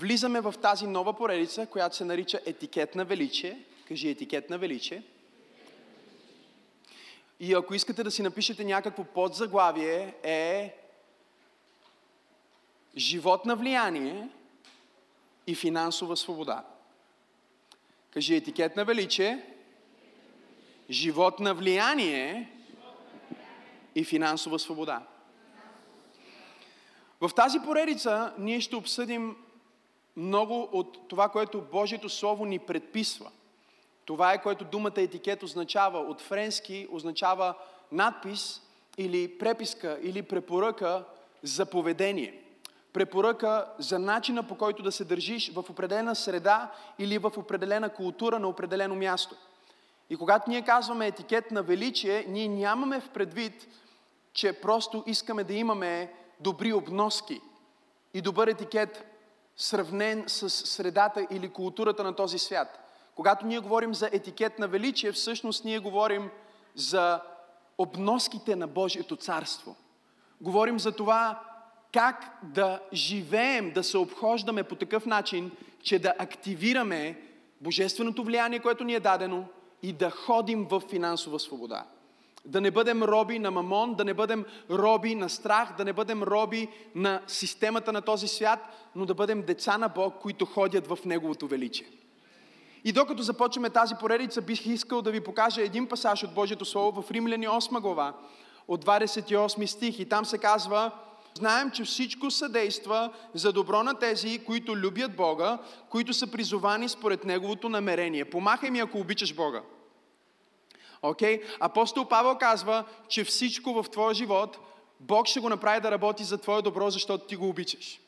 влизаме в тази нова поредица, която се нарича етикет на величие. Кажи етикет на величие. И ако искате да си напишете някакво подзаглавие, е живот на влияние и финансова свобода. Кажи етикет на величие, живот на влияние и финансова свобода. В тази поредица ние ще обсъдим много от това, което Божието Слово ни предписва. Това е което думата етикет означава. От френски означава надпис или преписка или препоръка за поведение. Препоръка за начина по който да се държиш в определена среда или в определена култура на определено място. И когато ние казваме етикет на величие, ние нямаме в предвид, че просто искаме да имаме добри обноски и добър етикет, сравнен с средата или културата на този свят. Когато ние говорим за етикет на величие, всъщност ние говорим за обноските на Божието царство. Говорим за това как да живеем, да се обхождаме по такъв начин, че да активираме божественото влияние, което ни е дадено и да ходим в финансова свобода. Да не бъдем роби на мамон, да не бъдем роби на страх, да не бъдем роби на системата на този свят, но да бъдем деца на Бог, които ходят в Неговото величие. И докато започваме тази поредица, бих искал да ви покажа един пасаж от Божието Слово в Римляни 8 глава, от 28 стих. И там се казва, знаем, че всичко съдейства за добро на тези, които любят Бога, които са призовани според Неговото намерение. Помахай ми, ако обичаш Бога. Окей? Okay? Апостол Павел казва, че всичко в твоя живот Бог ще го направи да работи за твое добро, защото ти го обичаш.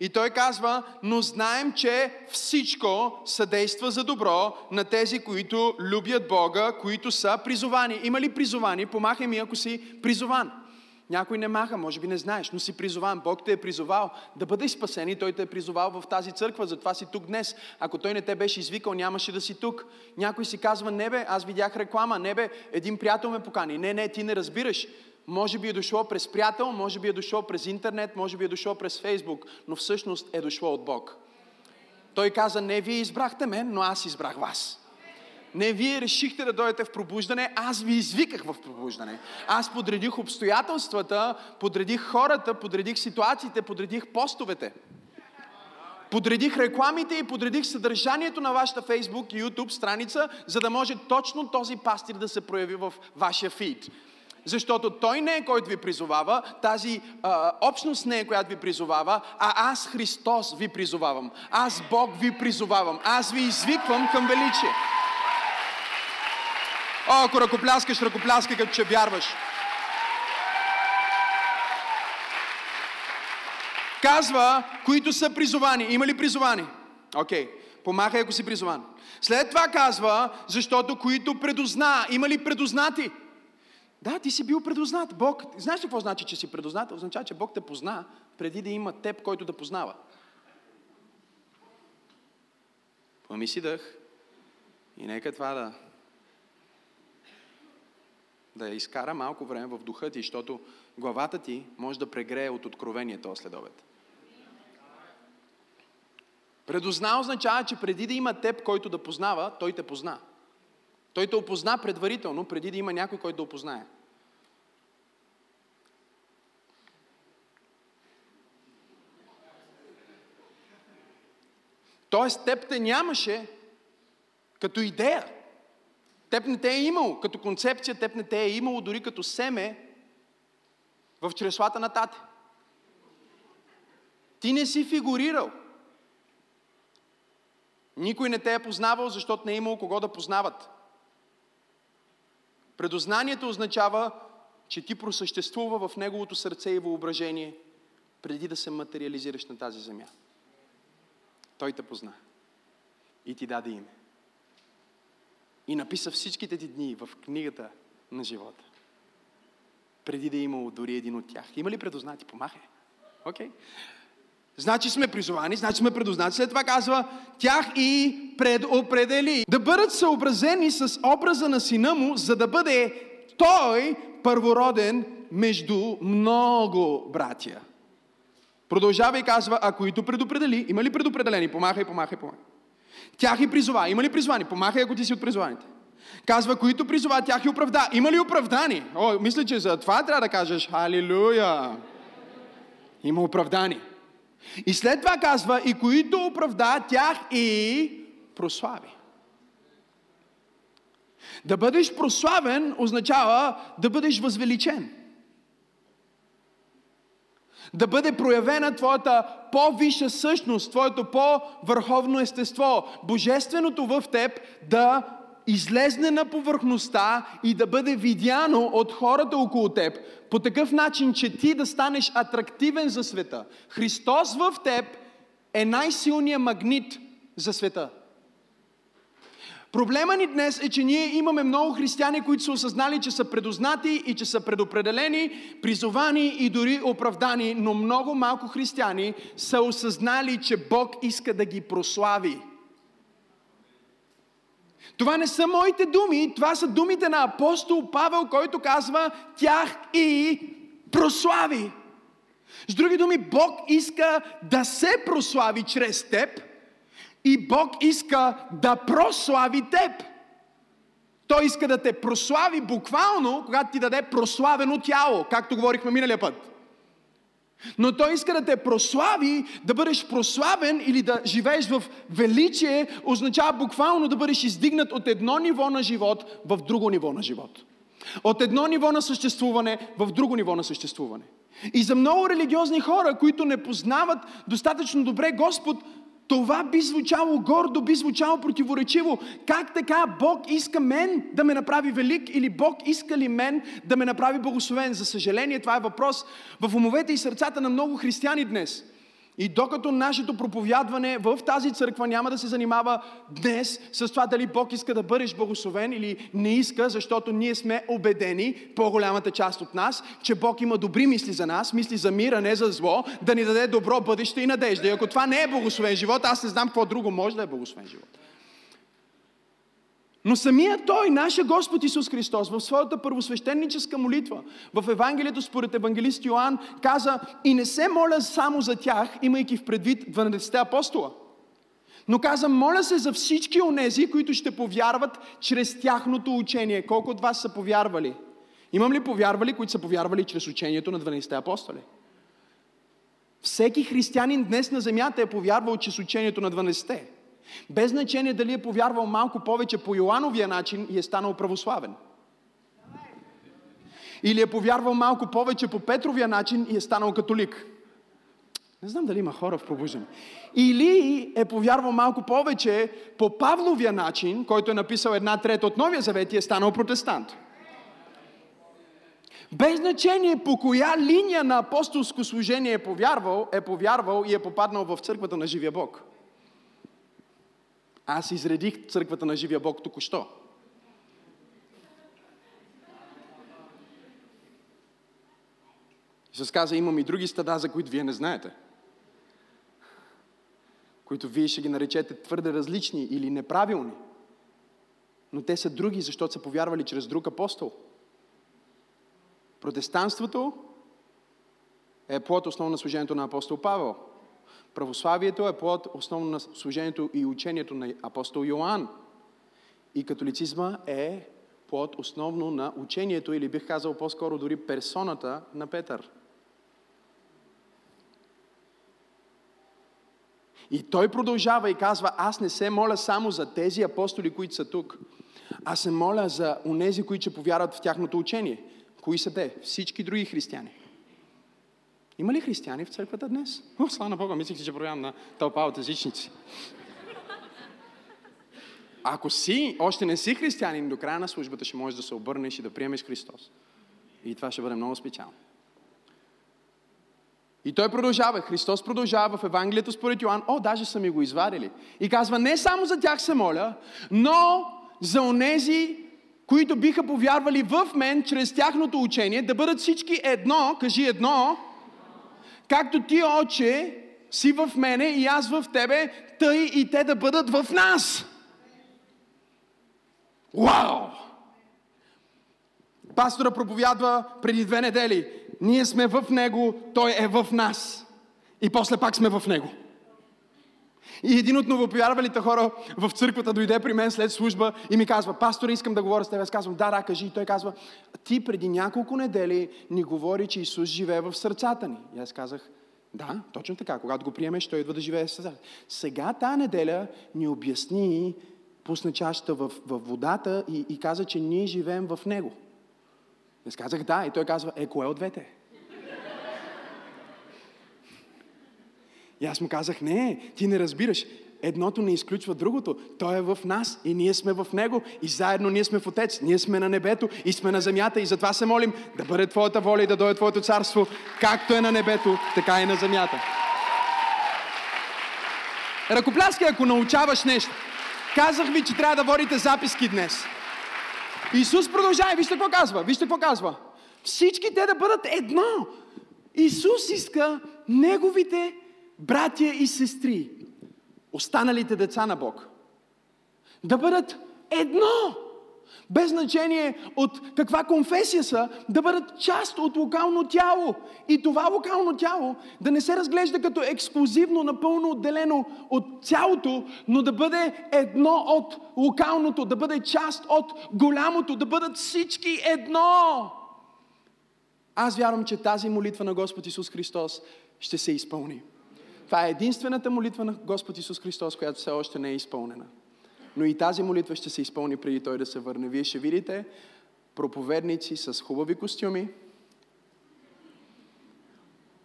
И той казва, но знаем, че всичко съдейства за добро на тези, които любят Бога, които са призовани. Има ли призовани? Помахай ми, ако си призован. Някой не маха, може би не знаеш, но си призован. Бог те е призовал да бъдеш спасен и Той те е призовал в тази църква, затова си тук днес. Ако Той не те беше извикал, нямаше да си тук. Някой си казва, не бе, аз видях реклама, не бе, един приятел ме покани. Не, не, ти не разбираш. Може би е дошло през приятел, може би е дошло през интернет, може би е дошло през Фейсбук, но всъщност е дошло от Бог. Той каза, не вие избрахте мен, но аз избрах вас. Не вие решихте да дойдете в пробуждане, аз ви извиках в пробуждане. Аз подредих обстоятелствата, подредих хората, подредих ситуациите, подредих постовете. Подредих рекламите и подредих съдържанието на вашата Facebook и YouTube страница, за да може точно този пастир да се прояви в вашия фид. Защото той не е който ви призовава, тази а, общност не е която ви призовава, а аз Христос ви призовавам. Аз Бог ви призовавам. Аз ви извиквам към величие. О, ако ръкопляскаш, ръкопляскай като че вярваш. Казва, които са призовани. Има ли призовани? Окей. Okay. Помахай, ако си призован. След това казва, защото които предозна. Има ли предознати? Да, ти си бил предознат. Бог, знаеш ли какво значи, че си предознат? Означава, че Бог те позна преди да има теб, който да познава. Поеми си дъх и нека това да да изкара малко време в духа ти, защото главата ти може да прегрее от откровение този следобед. Предозна означава, че преди да има теб, който да познава, той те позна. Той те опозна предварително, преди да има някой, който да опознае. Тоест, теб те нямаше като идея. Теб не те е имало като концепция, теб не те е имало дори като семе в чреслата на тате. Ти не си фигурирал. Никой не те е познавал, защото не е имало кого да познават. Предознанието означава, че ти просъществува в неговото сърце и въображение, преди да се материализираш на тази земя. Той те позна и ти даде име. И написа всичките ти дни в книгата на живота. Преди да е имало дори един от тях. Има ли предознати? Помахай. Окей. Okay. Значи сме призовани, значи сме предознати. След това казва, тях и предопредели. Да бъдат съобразени с образа на сина му, за да бъде той първороден между много братия. Продължава и казва, а които предопредели, има ли предопределени? Помахай, помахай, помахай. Тях и призова. Има ли призвани? Помахай, ако ти си от призваните. Казва, които призова, тях и оправда. Има ли оправдани? О, мисля, че за това трябва да кажеш Халилуя. Има оправдани. И след това казва, и които оправда, тях и прослави. Да бъдеш прославен означава да бъдеш възвеличен. Да бъде проявена твоята по-висша същност, твоето по-върховно естество, божественото в теб да излезне на повърхността и да бъде видяно от хората около теб по такъв начин, че ти да станеш атрактивен за света. Христос в теб е най-силният магнит за света. Проблема ни днес е, че ние имаме много християни, които са осъзнали, че са предознати и че са предопределени, призовани и дори оправдани, но много малко християни са осъзнали, че Бог иска да ги прослави. Това не са моите думи, това са думите на апостол Павел, който казва тях и прослави. С други думи, Бог иска да се прослави чрез теб и Бог иска да прослави теб. Той иска да те прослави буквално, когато ти даде прославено тяло, както говорихме миналия път. Но Той иска да те прослави, да бъдеш прославен или да живееш в величие, означава буквално да бъдеш издигнат от едно ниво на живот в друго ниво на живот. От едно ниво на съществуване в друго ниво на съществуване. И за много религиозни хора, които не познават достатъчно добре Господ, това би звучало гордо, би звучало противоречиво. Как така Бог иска мен да ме направи велик или Бог иска ли мен да ме направи благословен? За съжаление, това е въпрос в умовете и сърцата на много християни днес – и докато нашето проповядване в тази църква няма да се занимава днес с това дали Бог иска да бъдеш благословен или не иска, защото ние сме убедени, по-голямата част от нас, че Бог има добри мисли за нас, мисли за мир, а не за зло, да ни даде добро бъдеще и надежда. И ако това не е благословен живот, аз не знам какво друго може да е благословен живот. Но самия Той, нашия Господ Исус Христос, в своята първосвещеническа молитва, в Евангелието според евангелист Йоанн, каза и не се моля само за тях, имайки в предвид 12 апостола. Но каза, моля се за всички онези, които ще повярват чрез тяхното учение. Колко от вас са повярвали? Имам ли повярвали, които са повярвали чрез учението на 12 апостоли? Всеки християнин днес на земята е повярвал чрез учението на 12 без значение дали е повярвал малко повече по Йоановия начин и е станал православен. Или е повярвал малко повече по Петровия начин и е станал католик. Не знам дали има хора в пробуждане. Или е повярвал малко повече по Павловия начин, който е написал една трета от Новия Завет и е станал протестант. Без значение по коя линия на апостолско служение е повярвал, е повярвал и е попаднал в църквата на живия Бог. Аз изредих църквата на живия Бог току-що. Исус каза, имам и други стада, за които вие не знаете. Които вие ще ги наречете твърде различни или неправилни. Но те са други, защото са повярвали чрез друг апостол. Протестанството е плод основно на служението на апостол Павел. Православието е плод основно на служението и учението на апостол Йоанн. И католицизма е плод основно на учението, или бих казал по-скоро дори персоната на Петър. И той продължава и казва, аз не се моля само за тези апостоли, които са тук. Аз се моля за онези, които ще повярват в тяхното учение. Кои са те? Всички други християни. Има ли християни в църквата днес? О, слава на Бога, мислих, че проявам на тълпа от езичници. Ако си, още не си християнин, до края на службата ще можеш да се обърнеш и да приемеш Христос. И това ще бъде много специално. И той продължава, Христос продължава в Евангелието според Йоан, о, даже са ми го извадили. И казва, не само за тях се моля, но за онези, които биха повярвали в мен чрез тяхното учение, да бъдат всички едно, кажи едно, Както ти, Отче, си в мене и аз в тебе, тъй и те да бъдат в нас. Вау! Пастора проповядва преди две недели. Ние сме в Него, Той е в нас. И после пак сме в него. И един от новопоярвалите хора в църквата дойде при мен след служба и ми казва, пастор, искам да говоря с теб. Аз казвам, да, да, кажи. И той казва, ти преди няколко недели ни говори, че Исус живее в сърцата ни. И аз казах, да, точно така. Когато го приемеш, той идва да живее в сърцата. Сега тази неделя ни обясни, пусна чашата в, в водата и, и каза, че ние живеем в него. Аз казах да. И той казва, е, кое от двете? И аз му казах, не, ти не разбираш. Едното не изключва другото. Той е в нас и ние сме в Него. И заедно ние сме в Отец. Ние сме на небето и сме на земята. И затова се молим да бъде Твоята воля и да дойде Твоето царство, както е на небето, така и на земята. Ръкопляски, ако научаваш нещо. Казах ви, че трябва да водите записки днес. Исус продължава. Вижте какво казва. Вижте какво казва. Всички те да бъдат едно. Исус иска неговите братя и сестри, останалите деца на Бог, да бъдат едно. Без значение от каква конфесия са, да бъдат част от локално тяло. И това локално тяло да не се разглежда като ексклюзивно, напълно отделено от цялото, но да бъде едно от локалното, да бъде част от голямото, да бъдат всички едно. Аз вярвам, че тази молитва на Господ Исус Христос ще се изпълни. Това е единствената молитва на Господ Исус Христос, която все още не е изпълнена. Но и тази молитва ще се изпълни преди Той да се върне. Вие ще видите проповедници с хубави костюми,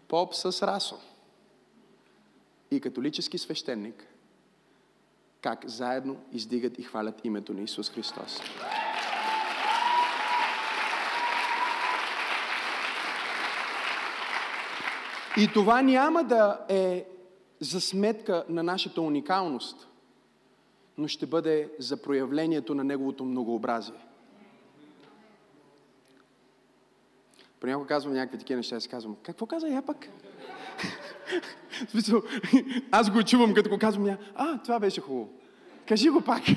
поп с расо и католически свещеник, как заедно издигат и хвалят името на Исус Христос. И това няма да е за сметка на нашата уникалност, но ще бъде за проявлението на Неговото многообразие. Понякога казвам някакви такива неща, аз казвам, какво каза я пък? смисъл, аз го чувам, като го казвам, я, а, това беше хубаво. Кажи го пак.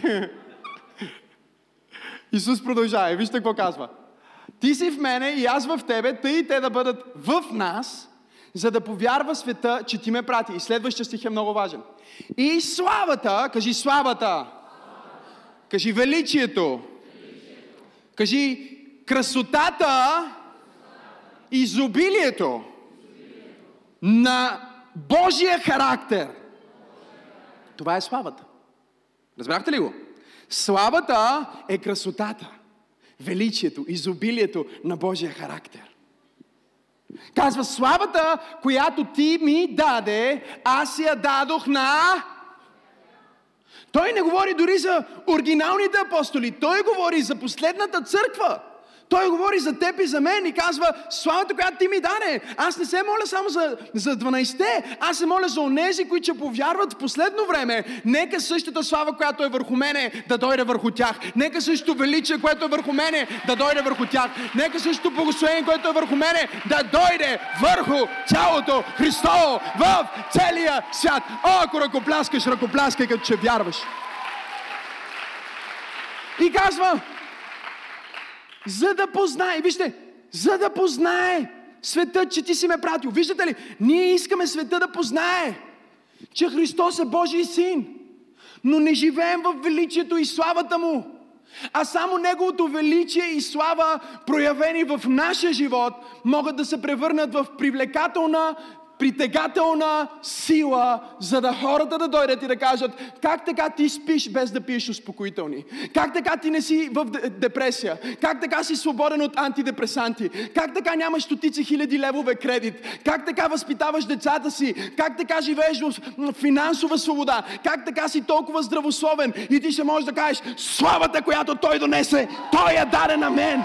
Исус продължава. Вижте какво казва. Ти си в мене и аз в тебе, тъй и те да бъдат в нас, за да повярва света, че ти ме прати. И следващия стих е много важен. И славата, кажи славата, кажи величието, кажи красотата, изобилието на Божия характер. Това е славата. Разбрахте ли го? Славата е красотата, величието, изобилието на Божия характер. Казва, славата, която ти ми даде, аз я дадох на... Той не говори дори за оригиналните апостоли, той говори за последната църква. Той говори за теб и за мен и казва, славата, която ти ми даде. Аз не се моля само за, за 12-те, аз се моля за онези, които ще повярват в последно време. Нека същата слава, която е върху мене, да дойде върху тях. Нека същото величие, което е върху мене, да дойде върху тях. Нека същото благословение, което е върху мене, да дойде върху цялото Христово в целия свят. О, ако ръкопляскаш, ръкопляскай, като че вярваш. И казва, за да познае, вижте, за да познае света, че ти си ме пратил. Виждате ли, ние искаме света да познае, че Христос е Божий син, но не живеем в величието и славата му, а само Неговото величие и слава, проявени в нашия живот, могат да се превърнат в привлекателна притегателна сила, за да хората да дойдат и да кажат как така ти спиш без да пиеш успокоителни? Как така ти не си в депресия? Как така си свободен от антидепресанти? Как така нямаш стотици хиляди левове кредит? Как така възпитаваш децата си? Как така живееш в финансова свобода? Как така си толкова здравословен? И ти ще можеш да кажеш славата, която Той донесе, Той я даде на мен.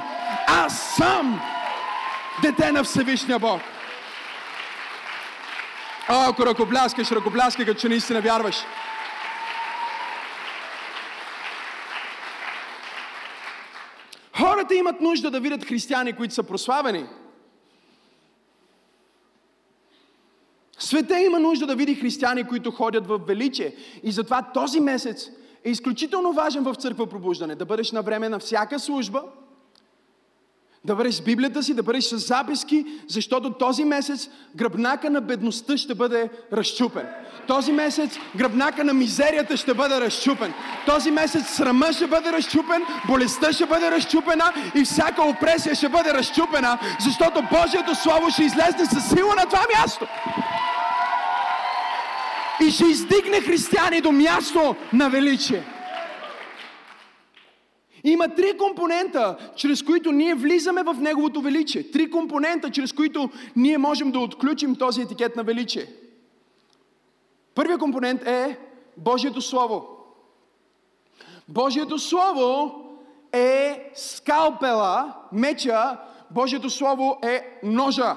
Аз съм дете на Всевишния Бог. А, ако ръкопляскаш, ръкопляскай, като че наистина вярваш. Хората имат нужда да видят християни, които са прославени. Света има нужда да види християни, които ходят в величие. И затова този месец е изключително важен в църква пробуждане. Да бъдеш на време на всяка служба, Да бъдеш с Библията си, да бъдеш с записки, защото този месец гръбнака на бедността ще бъде разчупен. Този месец гръбнака на мизерията ще бъде разчупен. Този месец срама ще бъде разчупен, болестта ще бъде разчупена и всяка опресия ще бъде разчупена, защото Божието Слово ще излезне със сила на това място. И ще издигне християни до място на величие. Има три компонента, чрез които ние влизаме в Неговото величие. Три компонента, чрез които ние можем да отключим този етикет на величие. Първият компонент е Божието Слово. Божието Слово е скалпела, меча, Божието Слово е ножа,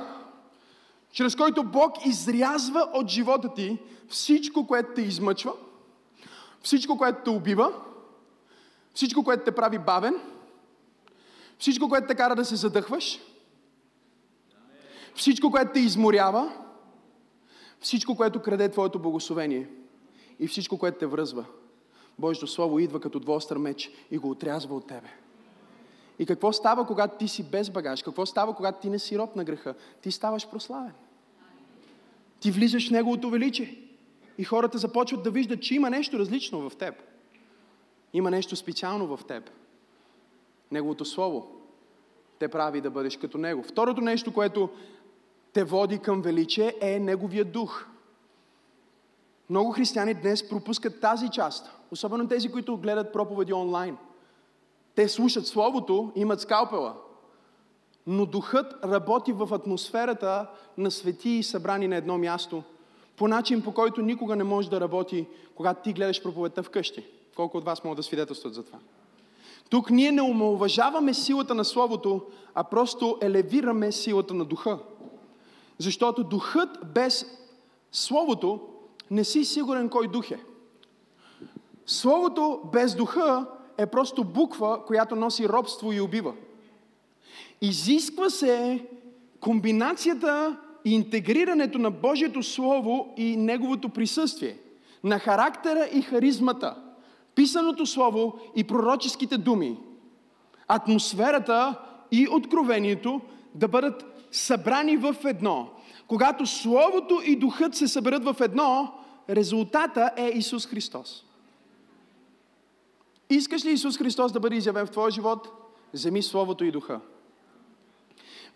чрез който Бог изрязва от живота ти всичко, което те измъчва, всичко, което те убива, всичко, което те прави бавен, всичко, което те кара да се задъхваш, всичко, което те изморява, всичко, което краде твоето благословение и всичко, което те връзва. Божието Слово идва като двостър меч и го отрязва от тебе. И какво става, когато ти си без багаж? Какво става, когато ти не си роб на греха? Ти ставаш прославен. Ти влизаш в Неговото величие. И хората започват да виждат, че има нещо различно в теб. Има нещо специално в теб. Неговото Слово те прави да бъдеш като Него. Второто нещо, което те води към величие е Неговия дух. Много християни днес пропускат тази част. Особено тези, които гледат проповеди онлайн. Те слушат Словото, имат скалпела. Но духът работи в атмосферата на свети и събрани на едно място. По начин, по който никога не може да работи, когато ти гледаш проповедта вкъщи. Колко от вас могат да свидетелстват за това? Тук ние не омалуважаваме силата на Словото, а просто елевираме силата на Духа. Защото Духът без Словото не си сигурен кой дух е. Словото без Духа е просто буква, която носи робство и убива. Изисква се комбинацията и интегрирането на Божието Слово и Неговото присъствие, на характера и харизмата – писаното слово и пророческите думи, атмосферата и откровението да бъдат събрани в едно. Когато Словото и Духът се съберат в едно, резултата е Исус Христос. Искаш ли Исус Христос да бъде изявен в твоя живот? Вземи Словото и Духа.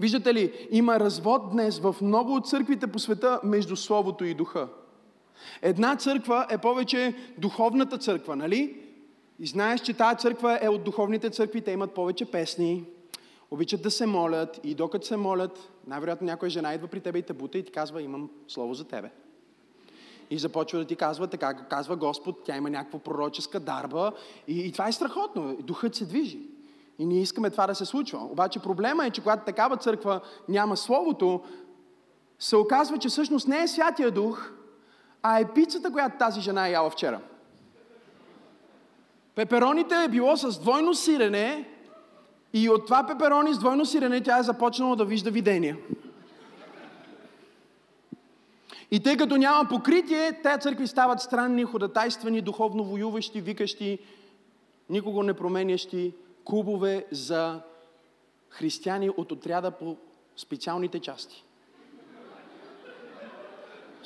Виждате ли, има развод днес в много от църквите по света между Словото и Духа. Една църква е повече духовната църква, нали? И знаеш, че тази църква е от духовните църкви, те имат повече песни, обичат да се молят и докато се молят, най-вероятно някоя жена идва при тебе и те бута и ти казва, имам слово за тебе. И започва да ти казва, така казва Господ, тя има някаква пророческа дарба и, и това е страхотно, духът се движи. И ние искаме това да се случва. Обаче проблема е, че когато такава църква няма Словото, се оказва, че всъщност не е Святия Дух, а е пицата, която тази жена е яла вчера. Пепероните е било с двойно сирене и от това пеперони с двойно сирене тя е започнала да вижда видения. И тъй като няма покритие, тези църкви стават странни, ходатайствани, духовно воюващи, викащи, никого не променящи клубове за християни от отряда по специалните части.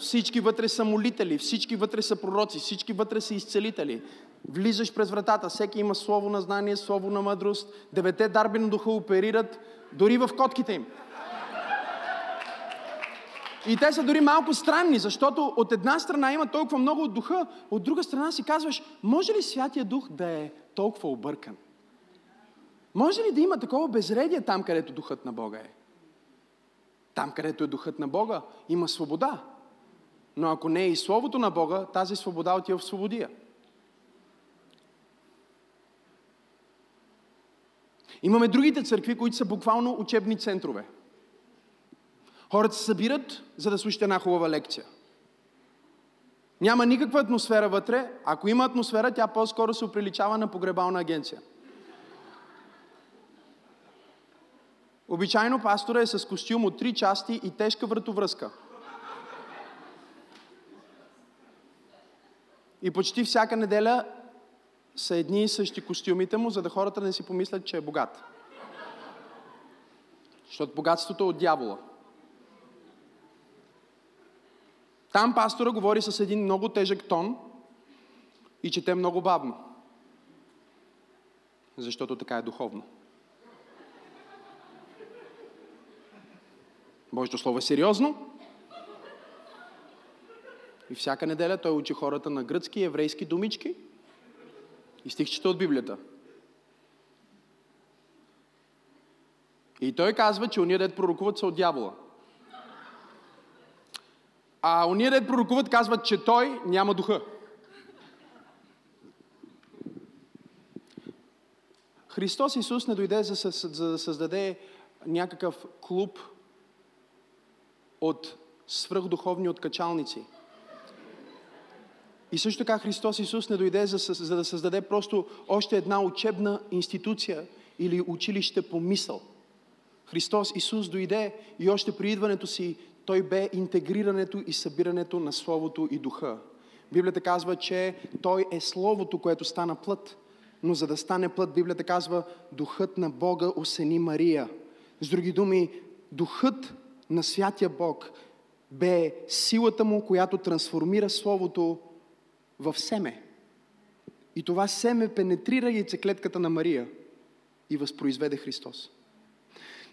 Всички вътре са молители, всички вътре са пророци, всички вътре са изцелители. Влизаш през вратата, всеки има слово на знание, слово на мъдрост. Девете дарби на духа оперират дори в котките им. И те са дори малко странни, защото от една страна има толкова много от духа, от друга страна си казваш, може ли Святия Дух да е толкова объркан? Може ли да има такова безредие там, където Духът на Бога е? Там, където е Духът на Бога, има свобода. Но ако не е и Словото на Бога, тази свобода отива в свободия. Имаме другите църкви, които са буквално учебни центрове. Хората се събират, за да слушат една хубава лекция. Няма никаква атмосфера вътре. Ако има атмосфера, тя по-скоро се оприличава на погребална агенция. Обичайно пастора е с костюм от три части и тежка вратовръзка. И почти всяка неделя са едни и същи костюмите му, за да хората не си помислят, че е богат. Защото богатството е от дявола. Там пастора говори с един много тежък тон и чете много бавно. Защото така е духовно. Божието Слово е сериозно. И всяка неделя той учи хората на гръцки и еврейски думички и стихчета от Библията. И той казва, че уния дет пророкуват са от дявола. А уния дет пророкуват казват, че той няма духа. Христос Исус не дойде за, за да създаде някакъв клуб от свръхдуховни откачалници. И също така Христос Исус не дойде за, за да създаде просто още една учебна институция или училище по мисъл. Христос Исус дойде и още при идването си той бе интегрирането и събирането на Словото и Духа. Библията казва, че Той е Словото, което стана плът. Но за да стане плът, Библията казва, Духът на Бога осени Мария. С други думи, Духът на Святия Бог бе силата му, която трансформира Словото в семе. И това семе пенетрира яйцеклетката на Мария и възпроизведе Христос.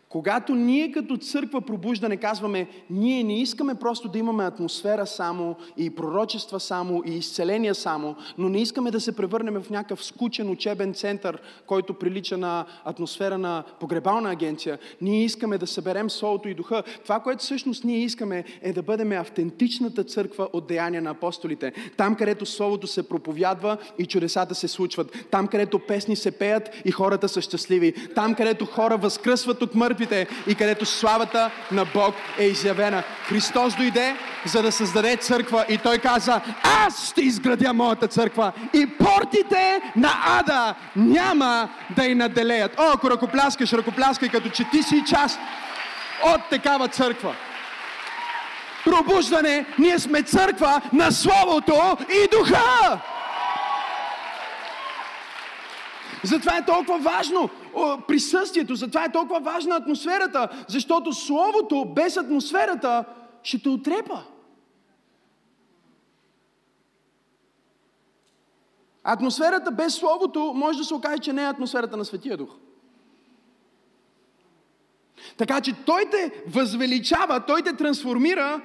Когато ние като църква пробуждане казваме, ние не искаме просто да имаме атмосфера само и пророчества само и изцеления само, но не искаме да се превърнем в някакъв скучен учебен център, който прилича на атмосфера на погребална агенция. Ние искаме да съберем Солото и Духа. Това, което всъщност ние искаме е да бъдем автентичната църква от деяния на апостолите. Там, където Словото се проповядва и чудесата се случват. Там, където песни се пеят и хората са щастливи. Там, където хора възкръсват от мъртви мъртвите и където славата на Бог е изявена. Христос дойде, за да създаде църква и Той каза, аз ще изградя моята църква и портите на ада няма да й наделеят. О, ако ръкопляскаш, ръкопляскай, като че ти си част от такава църква. Пробуждане, ние сме църква на Словото и Духа. Затова е толкова важно присъствието, затова е толкова важна атмосферата, защото Словото без атмосферата ще те отрепа. Атмосферата без Словото може да се окаже, че не е атмосферата на Светия Дух. Така че Той те възвеличава, Той те трансформира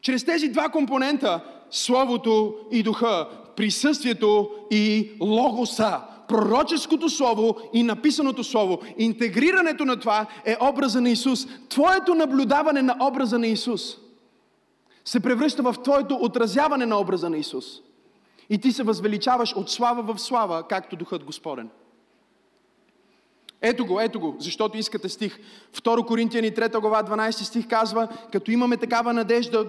чрез тези два компонента Словото и Духа, присъствието и Логоса пророческото слово и написаното слово. Интегрирането на това е образа на Исус. Твоето наблюдаване на образа на Исус се превръща в твоето отразяване на образа на Исус. И ти се възвеличаваш от слава в слава, както Духът Господен. Ето го, ето го, защото искате стих. 2 Коринтияни 3 глава 12 стих казва, като имаме такава надежда,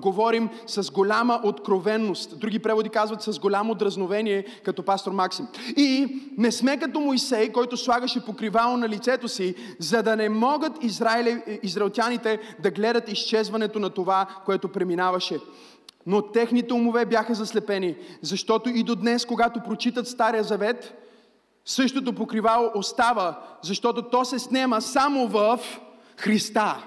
говорим с голяма откровенност. Други преводи казват с голямо дразновение, като пастор Максим. И не сме като Моисей, който слагаше покривало на лицето си, за да не могат израили, израелтяните да гледат изчезването на това, което преминаваше. Но техните умове бяха заслепени, защото и до днес, когато прочитат Стария Завет, Същото покривало остава, защото то се снема само в Христа.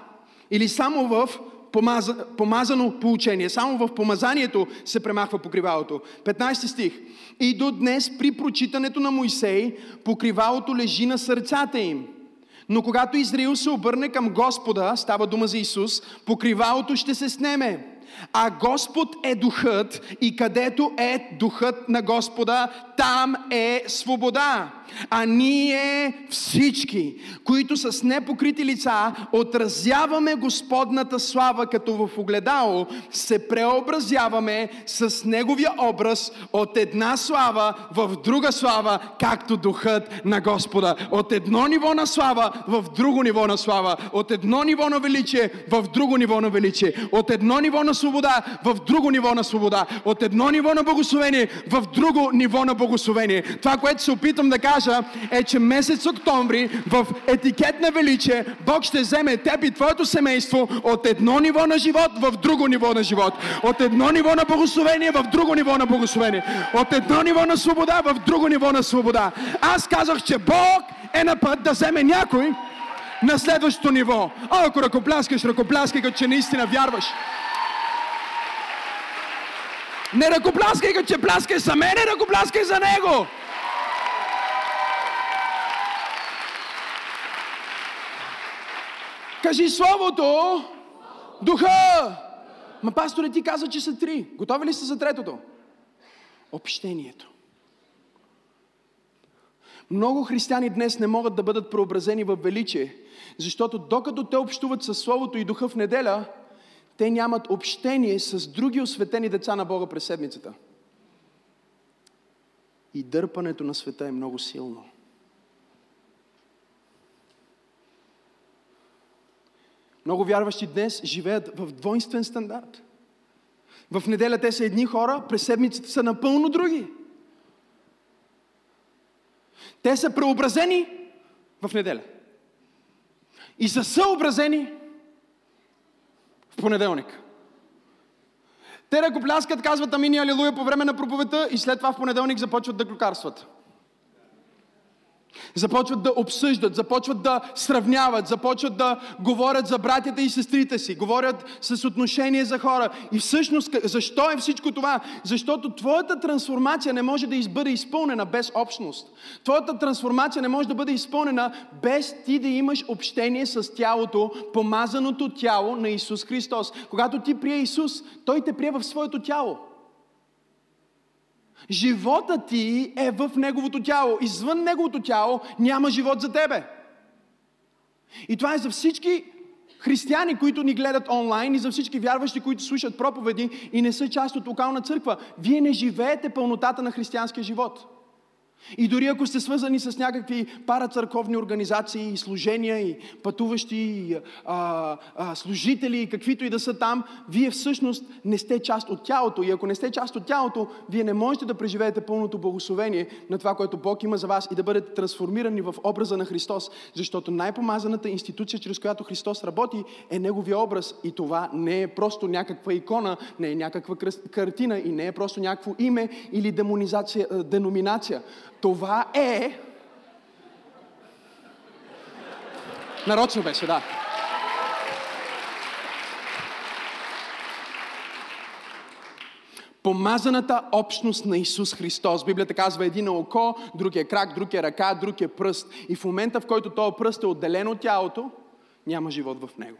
Или само в помаза, помазано получение. Само в помазанието се премахва покривалото. 15 стих. И до днес при прочитането на Моисей покривалото лежи на сърцата им. Но когато Израил се обърне към Господа, става дума за Исус, покривалото ще се снеме. А Господ е духът и където е духът на Господа, там е свобода. А ние всички, които с непокрити лица отразяваме Господната слава като в огледало, се преобразяваме с Неговия образ от една слава в друга слава, както духът на Господа. От едно ниво на слава в друго ниво на слава. От едно ниво на величие в друго ниво на величие. От едно ниво на свобода в друго ниво на свобода. От едно ниво на благословение в друго ниво на благословение. Това, което се опитам да кажа е, че месец октомври в етикет на величие Бог ще вземе теб и твоето семейство от едно ниво на живот в друго ниво на живот. От едно ниво на благословение в друго ниво на благословение. От едно ниво на свобода в друго ниво на свобода. Аз казах, че Бог е на път да вземе някой на следващото ниво. А ако ръкопляскаш, ръкопляскай, като че наистина вярваш. Не ръкопляскай, като че пляскай за мене, ръкопляскай за него. Кажи Словото, Духа. Ма пасторе, ти каза, че са три. Готови ли сте за третото? Общението. Много християни днес не могат да бъдат преобразени в величие, защото докато те общуват със Словото и Духа в неделя, те нямат общение с други осветени деца на Бога през седмицата. И дърпането на света е много силно. Много вярващи днес живеят в двойствен стандарт. В неделя те са едни хора, през седмицата са напълно други. Те са преобразени в неделя. И са съобразени в понеделник. Те ръкопляскат, казват Амини Алилуя по време на проповета и след това в понеделник започват да клюкарстват. Започват да обсъждат, започват да сравняват, започват да говорят за братята и сестрите си, говорят с отношение за хора. И всъщност, защо е всичко това? Защото твоята трансформация не може да бъде изпълнена без общност. Твоята трансформация не може да бъде изпълнена без ти да имаш общение с тялото, помазаното тяло на Исус Христос. Когато ти прие Исус, Той те прие в своето тяло. Живота ти е в Неговото тяло. Извън Неговото тяло няма живот за тебе. И това е за всички християни, които ни гледат онлайн и за всички вярващи, които слушат проповеди и не са част от локална църква. Вие не живеете пълнотата на християнския живот. И дори ако сте свързани с някакви парацърковни организации, служения и пътуващи и, а, а, служители и каквито и да са там, вие всъщност не сте част от тялото. И ако не сте част от тялото, вие не можете да преживеете пълното благословение на това, което Бог има за вас и да бъдете трансформирани в образа на Христос. Защото най-помазаната институция, чрез която Христос работи, е Неговия образ. И това не е просто някаква икона, не е някаква картина и не е просто някакво име или демонизация, деноминация. Това е... Нарочно беше, да. Помазаната общност на Исус Христос. Библията казва един е око, друг е крак, друг е ръка, друг е пръст. И в момента, в който този пръст е отделен от тялото, няма живот в него.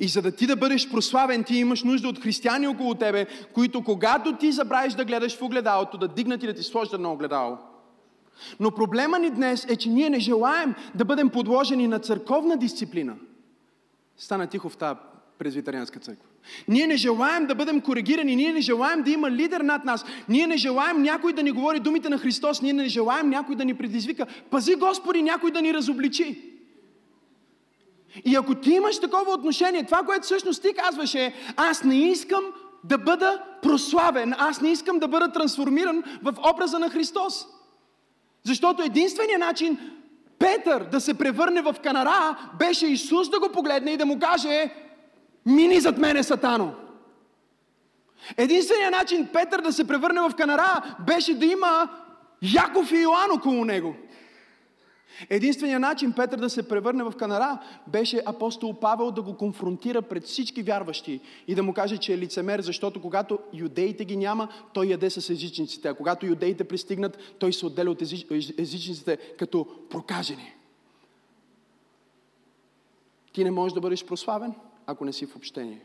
И за да ти да бъдеш прославен, ти имаш нужда от християни около тебе, които когато ти забравиш да гледаш в огледалото, да дигнат и да ти сложат на огледало. Но проблема ни днес е, че ние не желаем да бъдем подложени на църковна дисциплина. Стана тихо в тази презвитарианска църква. Ние не желаем да бъдем коригирани, ние не желаем да има лидер над нас, ние не желаем някой да ни говори думите на Христос, ние не желаем някой да ни предизвика. Пази Господи, някой да ни разобличи. И ако ти имаш такова отношение, това, което всъщност ти казваш е, аз не искам да бъда прославен, аз не искам да бъда трансформиран в образа на Христос. Защото единственият начин Петър да се превърне в канара беше Исус да го погледне и да му каже мини зад мене, Сатано. Единственият начин Петър да се превърне в канара беше да има Яков и Йоан около него. Единственият начин Петър да се превърне в канара беше апостол Павел да го конфронтира пред всички вярващи и да му каже, че е лицемер, защото когато юдеите ги няма, той яде с езичниците, а когато юдеите пристигнат, той се отделя от езичниците като прокажени. Ти не можеш да бъдеш прославен, ако не си в общение.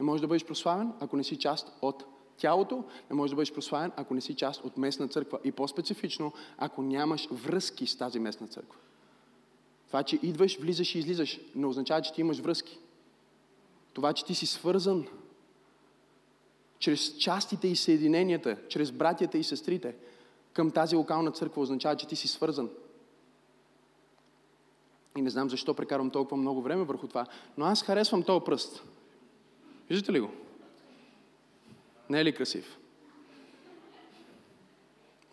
Не можеш да бъдеш прославен, ако не си част от тялото, не можеш да бъдеш прославен, ако не си част от местна църква. И по-специфично, ако нямаш връзки с тази местна църква. Това, че идваш, влизаш и излизаш, не означава, че ти имаш връзки. Това, че ти си свързан чрез частите и съединенията, чрез братята и сестрите към тази локална църква, означава, че ти си свързан. И не знам защо прекарвам толкова много време върху това, но аз харесвам този пръст. Виждате ли го? Не е ли красив?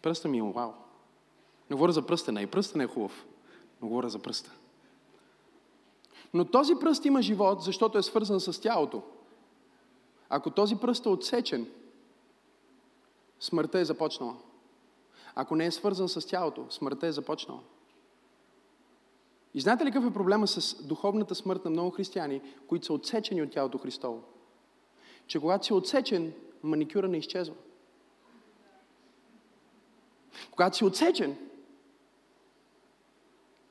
Пръста ми е вау. Не говоря за пръста, не и пръста не е хубав, но говоря за пръста. Но този пръст има живот, защото е свързан с тялото. Ако този пръст е отсечен, смъртта е започнала. Ако не е свързан с тялото, смъртта е започнала. И знаете ли какъв е проблема с духовната смърт на много християни, които са отсечени от тялото Христово? Че когато си отсечен, маникюра не изчезва. Когато си отсечен,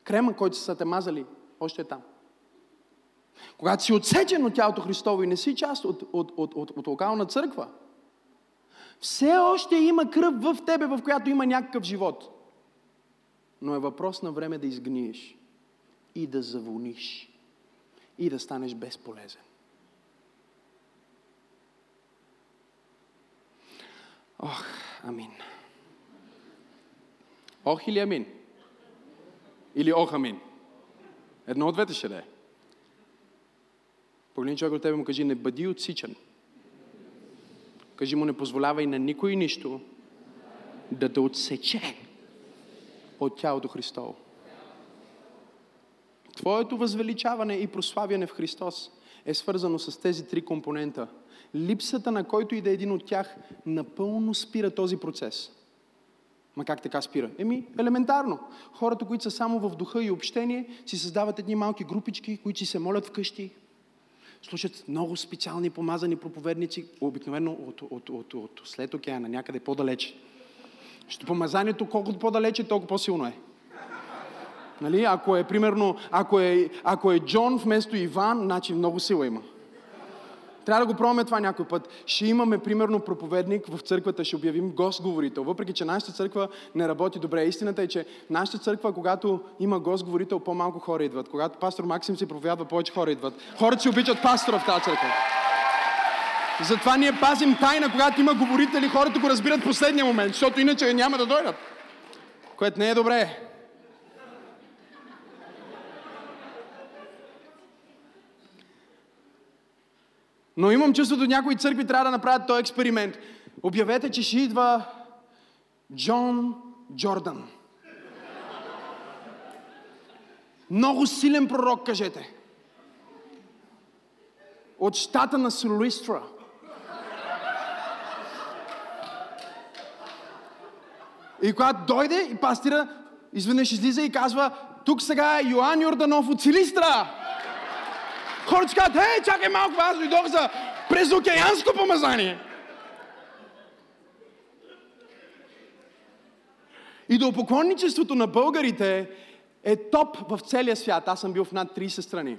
крема, който са те мазали, още е там. Когато си отсечен от тялото Христово и не си част от, от, от, от, от локална църква, все още има кръв в тебе, в която има някакъв живот. Но е въпрос на време да изгниеш и да завониш и да станеш безполезен. Ох, амин. Ох или амин? Или ох амин? Едно от двете ще да е. Погледни човек от тебе му кажи, не бъди отсичан. Кажи му, не позволявай на никой нищо да те отсече от тялото Христово. Твоето възвеличаване и прославяне в Христос е свързано с тези три компонента. Липсата на който и да е един от тях напълно спира този процес. Ма как така спира? Еми, елементарно. Хората, които са само в духа и общение, си създават едни малки групички, които си се молят вкъщи, слушат много специални помазани проповедници, обикновено от, от, от, от след океана, някъде по-далече. Защото помазанието колкото по-далече, толкова по-силно е. Нали? Ако е, примерно, ако е, ако е Джон вместо Иван, значи много сила има. Трябва да го пробваме това някой път. Ще имаме, примерно, проповедник в църквата, ще обявим гост-говорител. Въпреки, че нашата църква не работи добре. Истината е, че нашата църква, когато има гост-говорител, по-малко хора идват. Когато пастор Максим се проповядва, повече хора идват. Хората си обичат пастора в тази църква. Затова ние пазим тайна, когато има говорители, хората го разбират в последния момент, защото иначе няма да дойдат. Което не е добре. Но имам чувството, някои църкви трябва да направят този експеримент. Обявете, че ще идва Джон Джордан. Много силен пророк, кажете. От щата на Сулистра. И когато дойде и пастира, изведнъж излиза и казва, тук сега е Йоан Йорданов от Силистра. Хората си казват, хей, чакай малко, аз дойдох за презокеанско помазание. И до поклонничеството на българите е топ в целия свят. Аз съм бил в над 30 страни.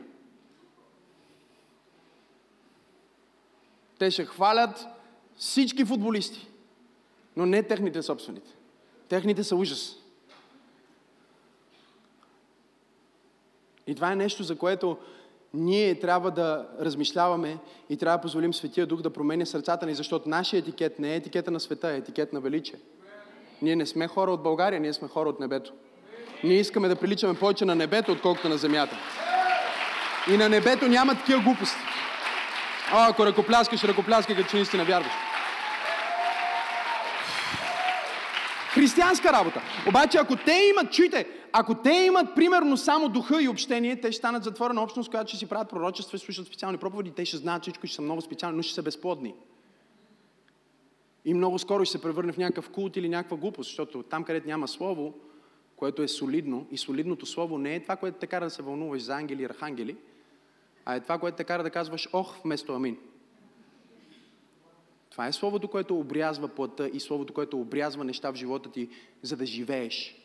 Те ще хвалят всички футболисти, но не техните собствените. Техните са ужас. И това е нещо, за което ние трябва да размишляваме и трябва да позволим Светия Дух да променя сърцата ни, защото нашия етикет не е етикета на света, е етикет на величие. Ние не сме хора от България, ние сме хора от небето. Ние искаме да приличаме повече на небето, отколкото на земята. И на небето няма такива глупости. О, ако ръкопляскаш, ръкопляскай, като че наистина вярваш. Християнска работа. Обаче, ако те имат, чуйте, ако те имат примерно само духа и общение, те ще станат затворена общност, която ще си правят пророчества, слушат специални проповеди, те ще знаят всичко, ще са много специални, но ще са безплодни. И много скоро ще се превърне в някакъв култ или някаква глупост, защото там, където няма слово, което е солидно, и солидното слово не е това, което те кара да се вълнуваш за ангели и архангели, а е това, което те кара да казваш ох вместо амин. Това е Словото, което обрязва плътта и Словото, което обрязва неща в живота ти, за да живееш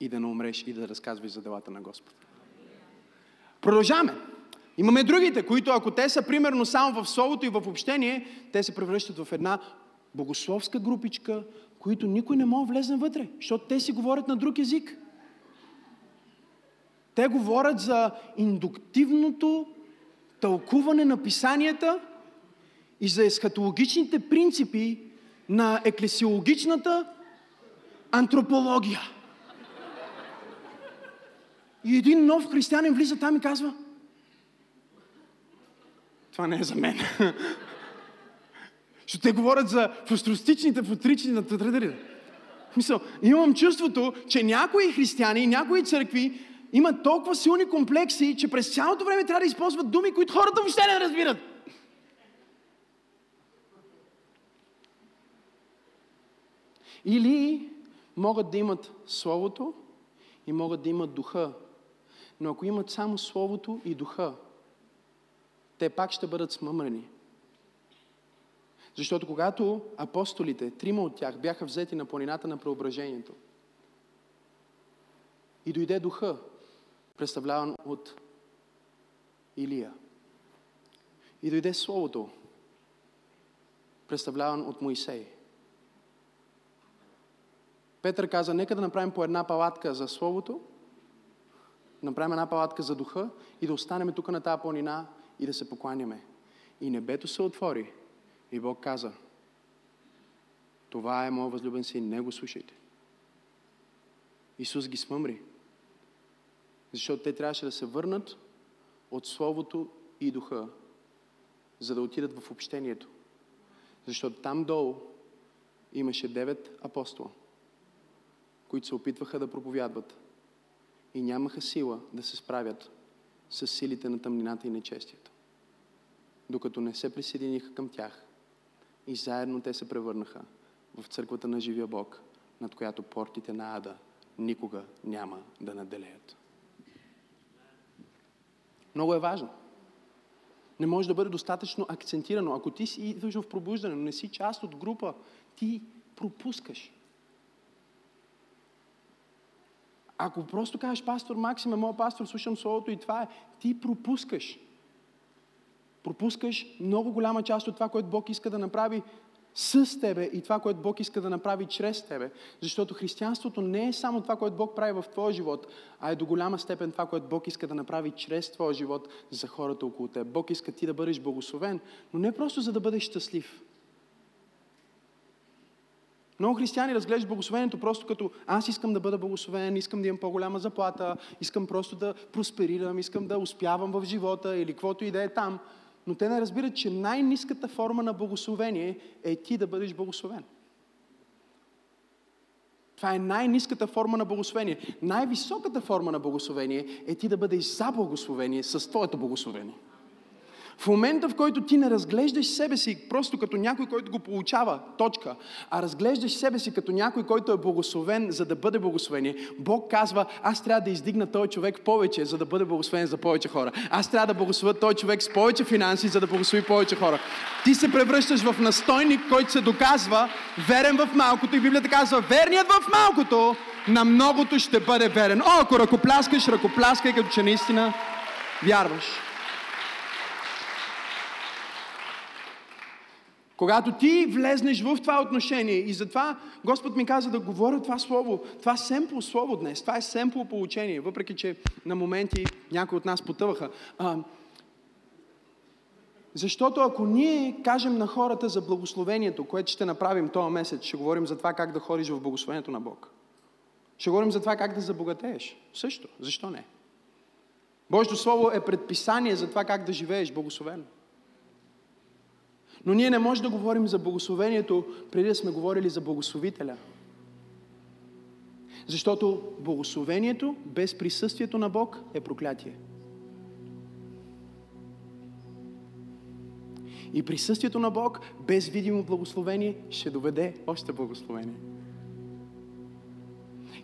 и да не умреш и да разказваш за делата на Господ. Продължаваме. Имаме другите, които ако те са примерно само в Словото и в общение, те се превръщат в една богословска групичка, които никой не може да влезе вътре, защото те си говорят на друг език. Те говорят за индуктивното тълкуване на писанията и за есхатологичните принципи на еклесиологичната антропология. И един нов християнин влиза там и казва, това не е за мен. Защото те говорят за фастростичните, футрични на Мисъл, имам чувството, че някои християни, някои църкви имат толкова силни комплекси, че през цялото време трябва да използват думи, които хората въобще не разбират. Или могат да имат Словото и могат да имат духа, Но ако имат само Словото и Духа, те пак ще бъдат смъмрени. Защото когато апостолите, трима от тях, бяха взети на планината на преображението, и дойде духа, представляван от Илия. И дойде Словото, представляван от Моисей. Петър каза, нека да направим по една палатка за Словото, направим една палатка за духа и да останем тук на тази планина и да се покланяме. И небето се отвори и Бог каза, това е моят възлюбен син, не го слушайте. Исус ги смъмри. Защото те трябваше да се върнат от Словото и Духа, за да отидат в общението. Защото там долу имаше девет апостола, които се опитваха да проповядват и нямаха сила да се справят с силите на тъмнината и нечестието. Докато не се присъединиха към тях и заедно те се превърнаха в църквата на живия Бог, над която портите на ада никога няма да наделеят. Много е важно. Не може да бъде достатъчно акцентирано. Ако ти си идваш в пробуждане, но не си част от група, ти пропускаш. Ако просто кажеш, пастор Максим е моят пастор, слушам Словото и това е, ти пропускаш. Пропускаш много голяма част от това, което Бог иска да направи с тебе и това, което Бог иска да направи чрез тебе. Защото християнството не е само това, което Бог прави в твоя живот, а е до голяма степен това, което Бог иска да направи чрез твоя живот за хората около теб. Бог иска ти да бъдеш благословен, но не просто за да бъдеш щастлив. Много християни разглеждат благословението просто като аз искам да бъда благословен, искам да имам по-голяма заплата, искам просто да просперирам, искам да успявам в живота или каквото и да е там но те не разбират, че най-низката форма на благословение е ти да бъдеш благословен. Това е най-низката форма на благословение. Най-високата форма на благословение е ти да бъдеш за благословение с твоето благословение. В момента, в който ти не разглеждаш себе си просто като някой, който го получава, точка, а разглеждаш себе си като някой, който е благословен, за да бъде благословение, Бог казва, аз трябва да издигна този човек повече, за да бъде благословен за повече хора. Аз трябва да благословя този човек с повече финанси, за да благослови повече хора. Ти се превръщаш в настойник, който се доказва верен в малкото и Библията казва, верният в малкото на многото ще бъде верен. О, ако ръкопляскаш, ръкопляскай, като че наистина вярваш. Когато ти влезнеш в това отношение и затова Господ ми каза да говоря това слово, това семпло слово днес, това е семпло получение, въпреки че на моменти някои от нас потъваха. А, защото ако ние кажем на хората за благословението, което ще направим този месец, ще говорим за това как да ходиш в благословението на Бог. Ще говорим за това как да забогатееш. Също. Защо не? Божието Слово е предписание за това как да живееш благословено. Но ние не можем да говорим за благословението, преди да сме говорили за благословителя. Защото благословението без присъствието на Бог е проклятие. И присъствието на Бог без видимо благословение ще доведе още благословение.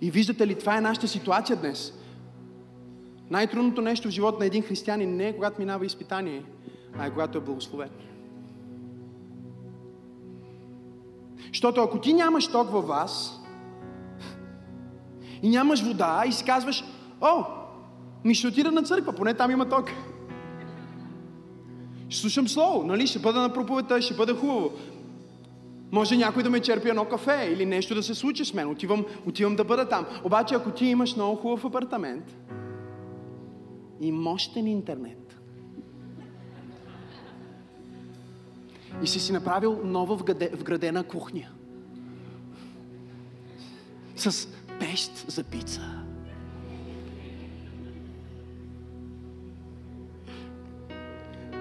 И виждате ли, това е нашата ситуация днес. Най-трудното нещо в живота на един християнин не е когато минава изпитание, а е когато е благословен. Защото ако ти нямаш ток във вас и нямаш вода и си казваш, о, ми ще отида на църква, поне там има ток. Ще слушам слово, нали? Ще бъда на проповедта, ще бъде хубаво. Може някой да ме черпи едно кафе или нещо да се случи с мен. Отивам, отивам да бъда там. Обаче, ако ти имаш много хубав апартамент и мощен интернет, и си си направил нова вградена кухня. С пещ за пица.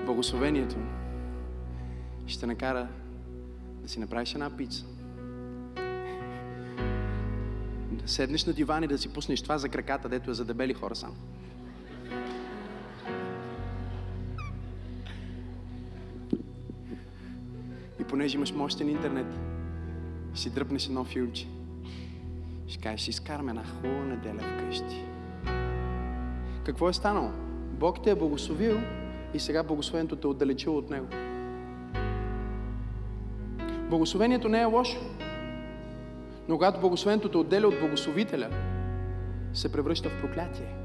Благословението ще накара да си направиш една пица. Да седнеш на диван и да си пуснеш това за краката, дето е за дебели хора само. Понеже имаш мощен интернет, ще си дръпнеш едно филмче. Ще кажеш, изкараме една хубава неделя вкъщи. какво е станало? Бог те е благословил и сега благословението те е отдалечило от Него. Благословението не е лошо. Но когато благословението те отделя от благословителя, се превръща в проклятие.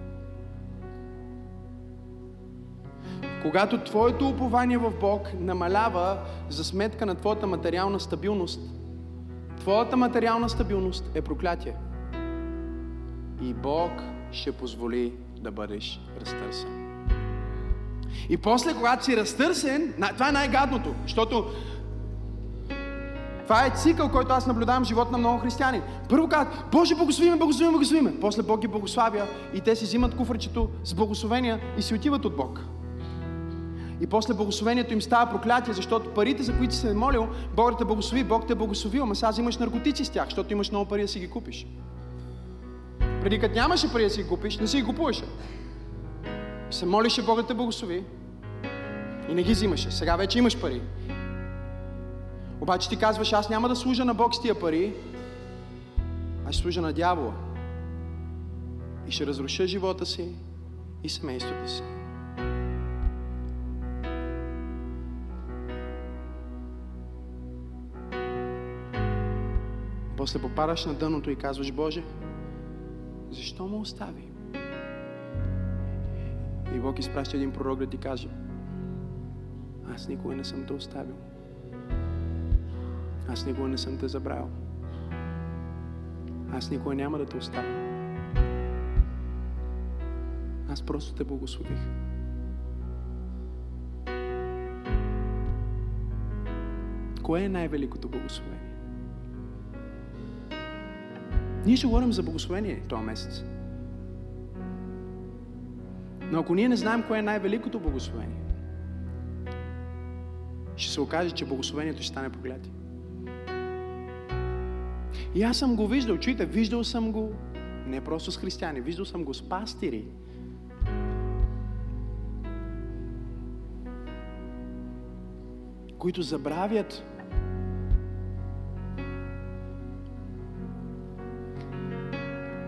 Когато твоето упование в Бог намалява за сметка на твоята материална стабилност, твоята материална стабилност е проклятие. И Бог ще позволи да бъдеш разтърсен. И после, когато си разтърсен, това е най-гадното, защото това е цикъл, който аз наблюдавам в живота на много християни. Първо казват, Боже, благослови ме, благослови ме, благослови ме. После Бог ги благославя и те си взимат куфърчето с благословения и си отиват от Бог. И после благословението им става проклятие, защото парите, за които си се молил, Бог те благослови, Бог те е благословил, ама сега взимаш наркотици с тях, защото имаш много пари да си ги купиш. Преди като нямаше пари да си ги купиш, не си ги купуваше. Се молише Бог да те благослови и не ги взимаше. Сега вече имаш пари. Обаче ти казваш, аз няма да служа на Бог с тия пари, а ще служа на дявола. И ще разруша живота си и семейството си. После попадаш на дъното и казваш, Боже, защо ме остави? И Бог изпраща един пророк да ти каже, аз никога не съм те оставил. Аз никога не съм те забравил. Аз никога няма да те оставя. Аз просто те благослових. Кое е най-великото благословение? Ние ще говорим за благословение този месец. Но ако ние не знаем кое е най-великото благословение, ще се окаже, че благословението ще стане проклятие. И аз съм го виждал, чуйте, виждал съм го не просто с християни, виждал съм го с пастири. които забравят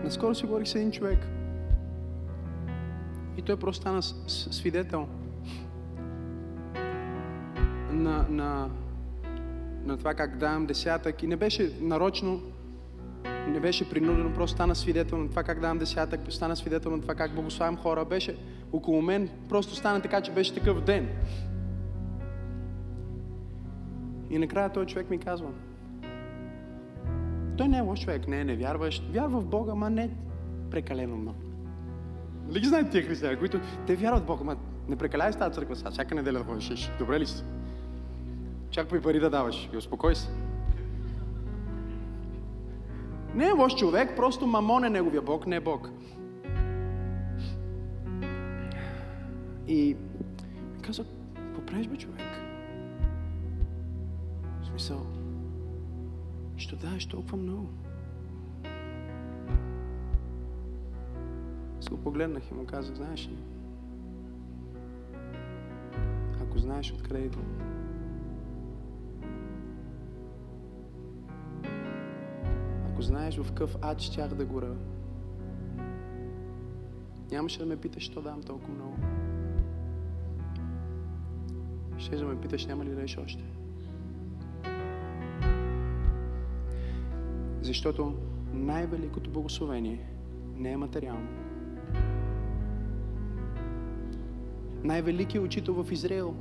Наскоро си говорих с един човек. И той просто стана свидетел на, на, на това как давам десятък. И не беше нарочно, не беше принудено, просто стана свидетел на това как давам десятък, стана свидетел на това как благославям хора. Беше около мен, просто стана така, че беше такъв ден. И накрая този човек ми казва, той не е лош човек, не е невярващ. Вярва в Бога, ма не прекалено много. Нали ги знаете тия християни, които те вярват в Бога, ма не прекаляй с тази църква сега, всяка неделя да ходиш. Добре ли си? Чакай пари да даваш и успокой се. Не е лош човек, просто мамон е неговия Бог, не е Бог. И казва, какво правиш бе човек? В смисъл, Що даваш толкова много? Аз го погледнах и му казах, знаеш ли, ако знаеш откъде идвам, ако знаеш в какъв ад щях да гора, нямаше да ме питаш, що давам толкова много. Ще да ме питаш, няма ли да още. Защото най-великото благословение не е материално. Най-великият учител в Израел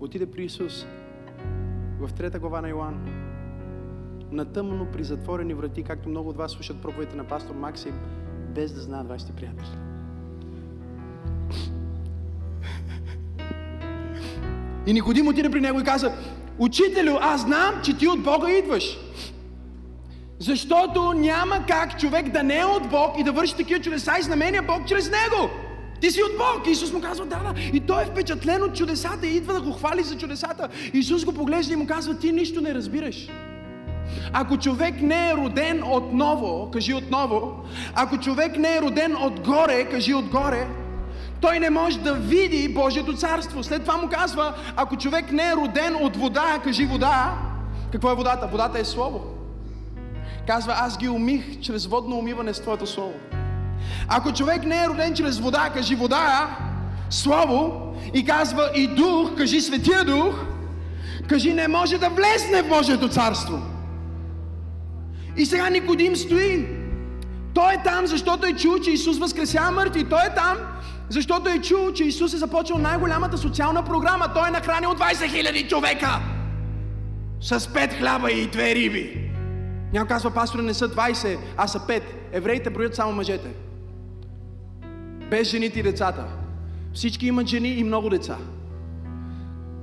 отиде при Исус в трета глава на Йоан. Натъмно при затворени врати, както много от вас слушат проповедите на пастор Максим, без да знаят вашите приятели. И Никодим отиде при него и каза, Учителю, аз знам, че ти от Бога идваш. Защото няма как човек да не е от Бог и да върши такива чудеса и знамения Бог чрез него. Ти си от Бог. Исус му казва, да, да. И той е впечатлен от чудесата и идва да го хвали за чудесата. Исус го поглежда и му казва, ти нищо не разбираш. Ако човек не е роден отново, кажи отново, ако човек не е роден отгоре, кажи отгоре, той не може да види Божието царство. След това му казва, ако човек не е роден от вода, кажи вода. Какво е водата? Водата е Слово. Казва, аз ги умих чрез водно умиване с Твоето Слово. Ако човек не е роден чрез вода, кажи вода, слово, и казва и дух, кажи светия дух, кажи не може да влезне в Божието царство. И сега Никодим стои. Той е там, защото е чул, че Исус възкресява мъртви. Той е там, защото е чул, че Исус е започнал най-голямата социална програма. Той е нахранил 20 000 човека с пет хляба и две риби. Някой казва, пастора, не са 20, а са 5. Евреите броят само мъжете. Без жените и децата. Всички имат жени и много деца.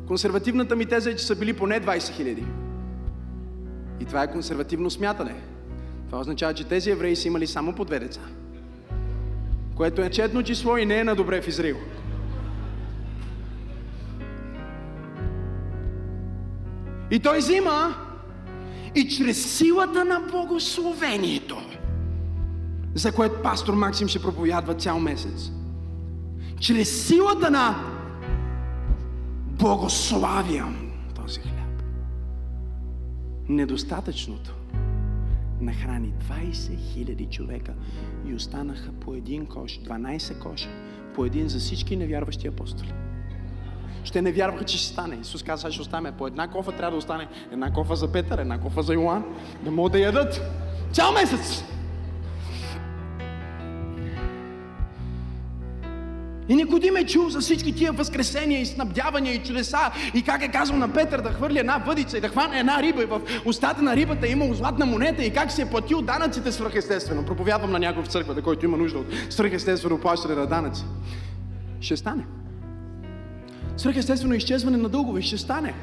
Консервативната ми теза е, че са били поне 20 хиляди. И това е консервативно смятане. Това означава, че тези евреи са имали само по две деца. Което е четно число и не е на добре в Израил. И той взима и чрез силата на благословението, за което пастор Максим ще проповядва цял месец, чрез силата на благославям този хляб. Недостатъчното нахрани 20 000 човека и останаха по един кош, 12 коша, по един за всички невярващи апостоли. Ще не вярваха, че ще стане. Исус каза, ще остане по една кофа, трябва да остане една кофа за Петър, една кофа за Йоан, да могат да ядат. Цял месец! И Никодим е чул за всички тия възкресения и снабдявания и чудеса и как е казал на Петър да хвърли една въдица и да хване една риба и в устата на рибата е имал златна монета и как се е платил данъците свръхестествено. Проповядвам на някой в църквата, който има нужда от свръхестествено плащане на данъци. Ще стане. Свръхестествено изчезване на дългове ще стане.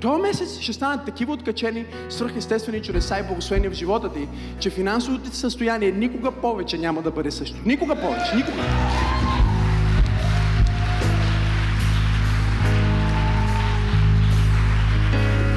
Този месец ще станат такива откачени, свръхестествени чудеса и благословения в живота ти, че финансовото ти състояние никога повече няма да бъде също. Никога повече, никога.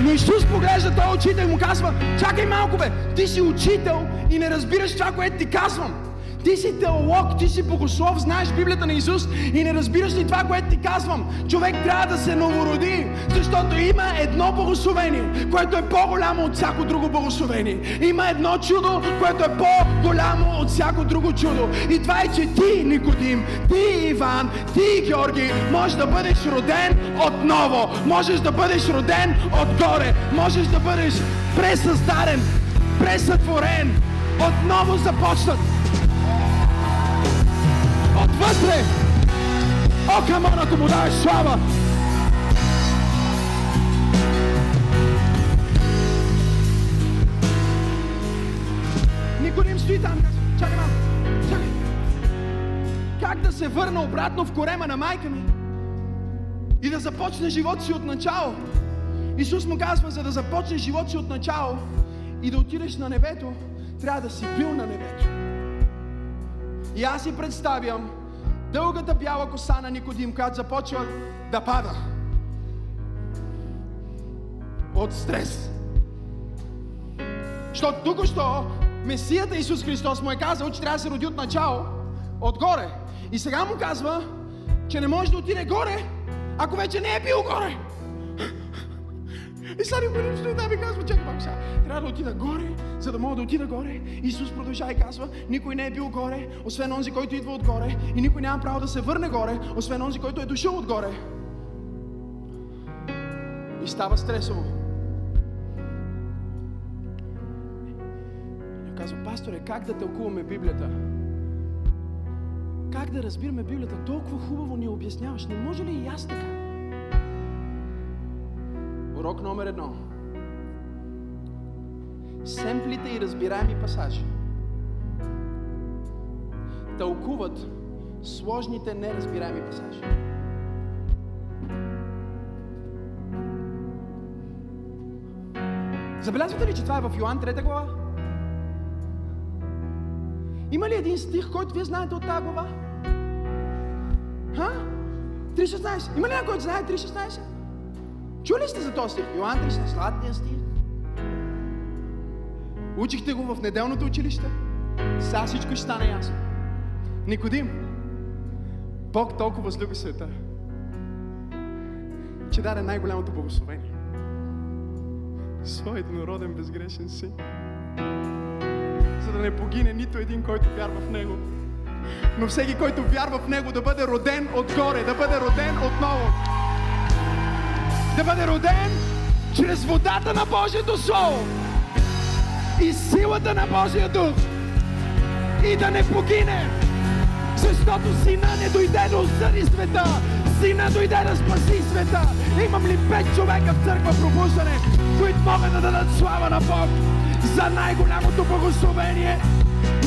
Но Исус поглежда този учител и му казва, чакай малко бе, ти си учител и не разбираш това, което ти казвам. Ти си теолог, ти си богослов, знаеш Библията на Исус и не разбираш ли това, което ти казвам. Човек трябва да се новороди, защото има едно благословение, което е по-голямо от всяко друго благословение. Има едно чудо, което е по-голямо от всяко друго чудо. И това е, че ти, Никодим, ти, Иван, ти, Георги, можеш да бъдеш роден отново. Можеш да бъдеш роден отгоре. Можеш да бъдеш пресъздаден, пресътворен, отново започнат отвътре. О, камон, ако му даваш слава! Никой не им стои там. Чакай малко. Чакай. Как да се върна обратно в корема на майка ми и да започне живот си от начало? Исус му казва, за да започнеш живот си от начало и да отидеш на небето, трябва да си бил на небето. И аз си представям дългата бяла коса на Никодим, която започва да пада. От стрес. Защото тук що Месията Исус Христос му е казал, че трябва да се роди от начало, отгоре. И сега му казва, че не може да отиде горе, ако вече не е бил горе. И сега Никодим стои там и казва, чакай малко сега, трябва да отида горе, за да мога да отида горе. Исус продължава и казва, никой не е бил горе, освен онзи, който идва отгоре. И никой няма право да се върне горе, освен онзи, който е дошъл отгоре. И става стресово. И казва, пасторе, как да тълкуваме Библията? Как да разбираме Библията? Толкова хубаво ни обясняваш. Не може ли и аз така? Урок номер едно. Семплите и разбираеми пасажи тълкуват сложните неразбираеми пасажи. Забелязвате ли, че това е в Йоан 3 глава? Има ли един стих, който вие знаете от тази глава? Ха? 3.16. Има ли някой, който знае 3.16? Чули сте за този стих? Йоан 3, сладния стих. Учихте го в неделното училище. Сега всичко ще стане ясно. Никодим, Бог толкова възлюби света, че даде най-голямото благословение. Своят народен безгрешен син. За да не погине нито един, който вярва в Него. Но всеки, който вярва в Него, да бъде роден отгоре, да бъде роден отново. Да бъде роден чрез водата на Божието Слово и силата на Божия Дух. И да не погине, защото Сина не дойде да осъди света, Сина дойде да спаси света. Имам ли пет човека в църква пробуждане, които могат да дадат слава на Бог за най-голямото благословение,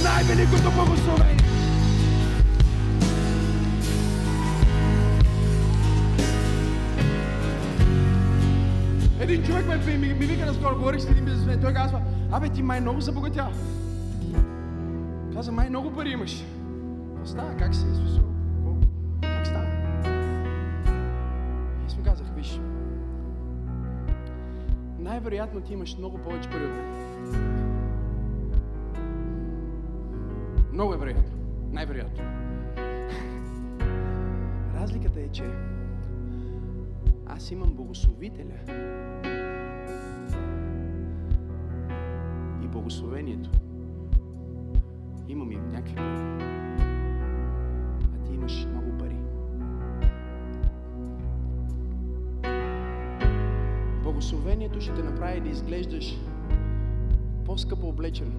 най-великото благословение? Един човек ме, ми, ми, ми вика наскоро, говорих с един бизнесмен, той казва, абе ти май много забогатя. Каза, май много пари имаш. Какво става? Как си? Смисъл? Как става? Аз му казах, виж, най-вероятно ти имаш много повече пари от мен. Много е вероятно. Най-вероятно. Разликата е, че аз имам благословителя и благословението. Имам и някакви пари. А ти имаш много пари. Благословението ще те направи да изглеждаш по-скъпо облечен.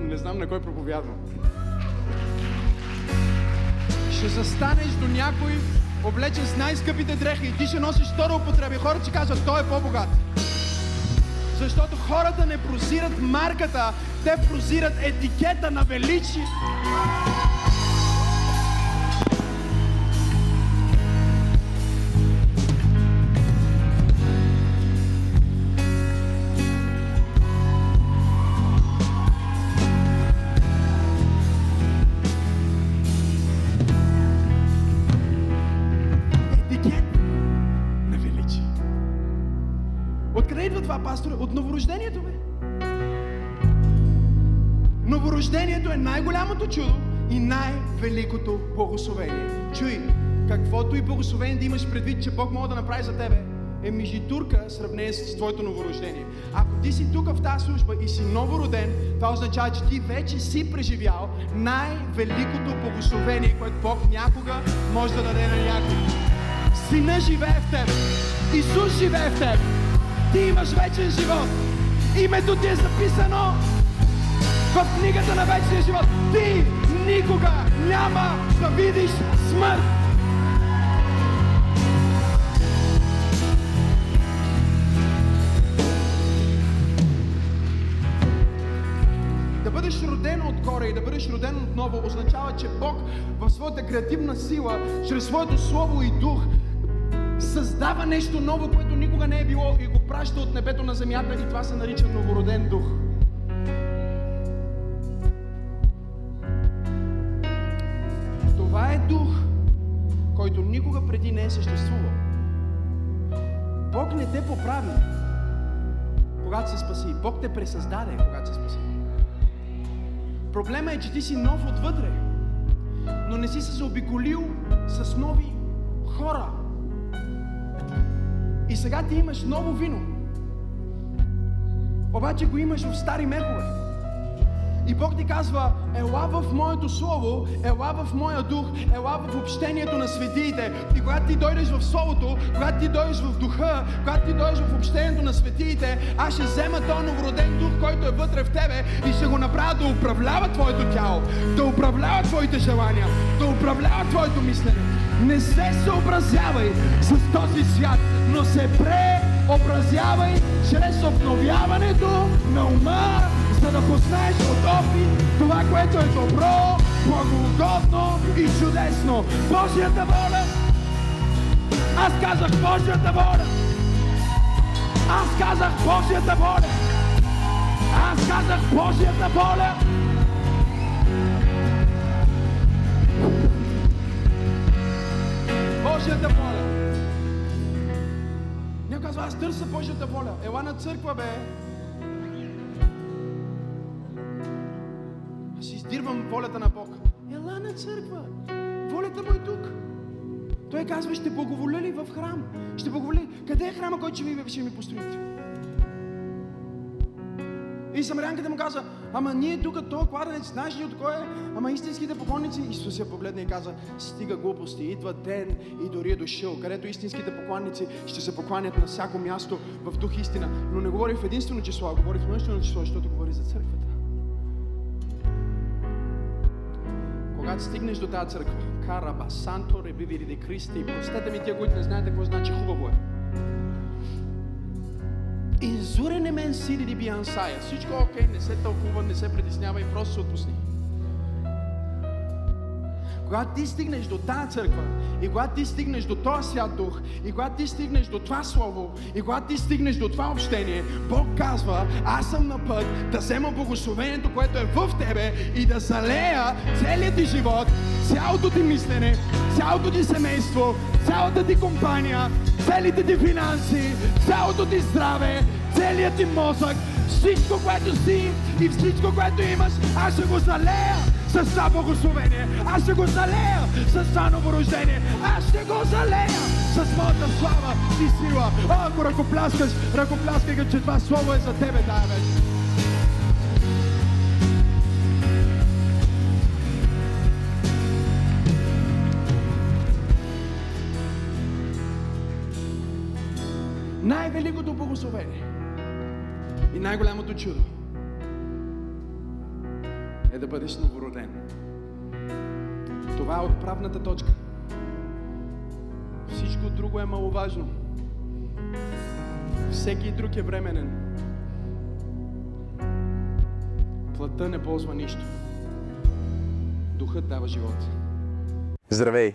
Не знам на кой проповядвам. Ще застанеш до някой облечен с най-скъпите дрехи и ти ще носиш втора употреба. Хората ще кажат, той е по-богат. Защото хората не прозират марката, те прозират етикета на величие. Това, пасторе? От новорождението, бе. Новорождението е най-голямото чудо и най-великото благословение. Чуй, каквото и благословение да имаш предвид, че Бог може да направи за тебе, е мижитурка сравнение с твоето новорождение. Ако ти си тук в тази служба и си новороден, това означава, че ти вече си преживял най-великото благословение, което Бог някога може да даде на някой. Сина живее в теб. Исус живее в теб. Ти имаш вечен живот. Името ти е записано в книгата на вечния живот. Ти никога няма да видиш смърт. Да бъдеш роден отгоре и да бъдеш роден отново означава, че Бог в своята креативна сила, чрез своето слово и дух, създава нещо ново, което никога не е било и праща от небето на земята и това се нарича новороден дух. Това е дух, който никога преди не е съществувал. Бог не те поправи, когато се спаси. Бог те пресъздаде, когато се спаси. Проблема е, че ти си нов отвътре, но не си се заобиколил с нови хора. И сега ти имаш ново вино. Обаче го имаш в стари мехове. И Бог ти казва, ела в моето слово, ела в моя дух, ела в общението на светиите. И когато ти дойдеш в словото, когато ти дойдеш в духа, когато ти дойдеш в общението на светиите, аз ще взема този новороден дух, който е вътре в тебе и ще го направя да управлява твоето тяло, да управлява твоите желания, да управлява твоето мислене. Не се съобразявай с този свят, но се преобразявай чрез обновяването на ума, за да познаеш от опит това, което е добро, благоугодно и чудесно. Божията воля. Аз казах Божията воля. Аз казах Божията воля. Аз казах Божията воля. Божията воля. Казва, аз търся Божията воля. Ела на църква, бе. Аз издирвам волята на Бог. Ела на църква. Волята му е тук. Той казва, ще благоволя ли в храм? Ще благоволя ли? Къде е храма, който ще ми, ще ми построите? И самарянката му каза, ама ние тук, този кладенец, знаеш ли от кой е? Ама истинските поклонници. Исус я погледна и каза, стига глупости, идва ден и дори е дошъл, където истинските поклонници ще се покланят на всяко място в дух истина. Но не говори в единствено число, а говори в множествено число, защото говори за църквата. Когато стигнеш до тази църква, Караба, Санто, Ребивири Кристи, простете ми тия, които не знаете какво значи хубаво е. Инзурене мен сиди ди биансая. Всичко е окей, не се тълкува, не се притеснява и просто се отпусни. Когато ти стигнеш до тази църква, и когато ти стигнеш до този свят дух, и когато ти стигнеш до това слово, и когато ти стигнеш до това общение, Бог казва, аз съм на път да взема благословението, което е в тебе и да залея целият ти живот, цялото ти мислене, цялото ти семейство, цялата ти компания, целите ти финанси, цялото ти здраве, целият ти мозък, всичко, което си и всичко, което имаш, аз ще го залея с това благословение. Аз ще го залея с това новорождение. Аз ще го залея с моята слава и сила. О, ако ръкопляскаш, ръкопляскай, че това слово е за тебе тая Най-великото благословение и най-голямото чудо е да бъдеш новороден. Това е отправната точка. Всичко друго е маловажно. Всеки друг е временен. Плътта не ползва нищо. Духът дава живот. Здравей!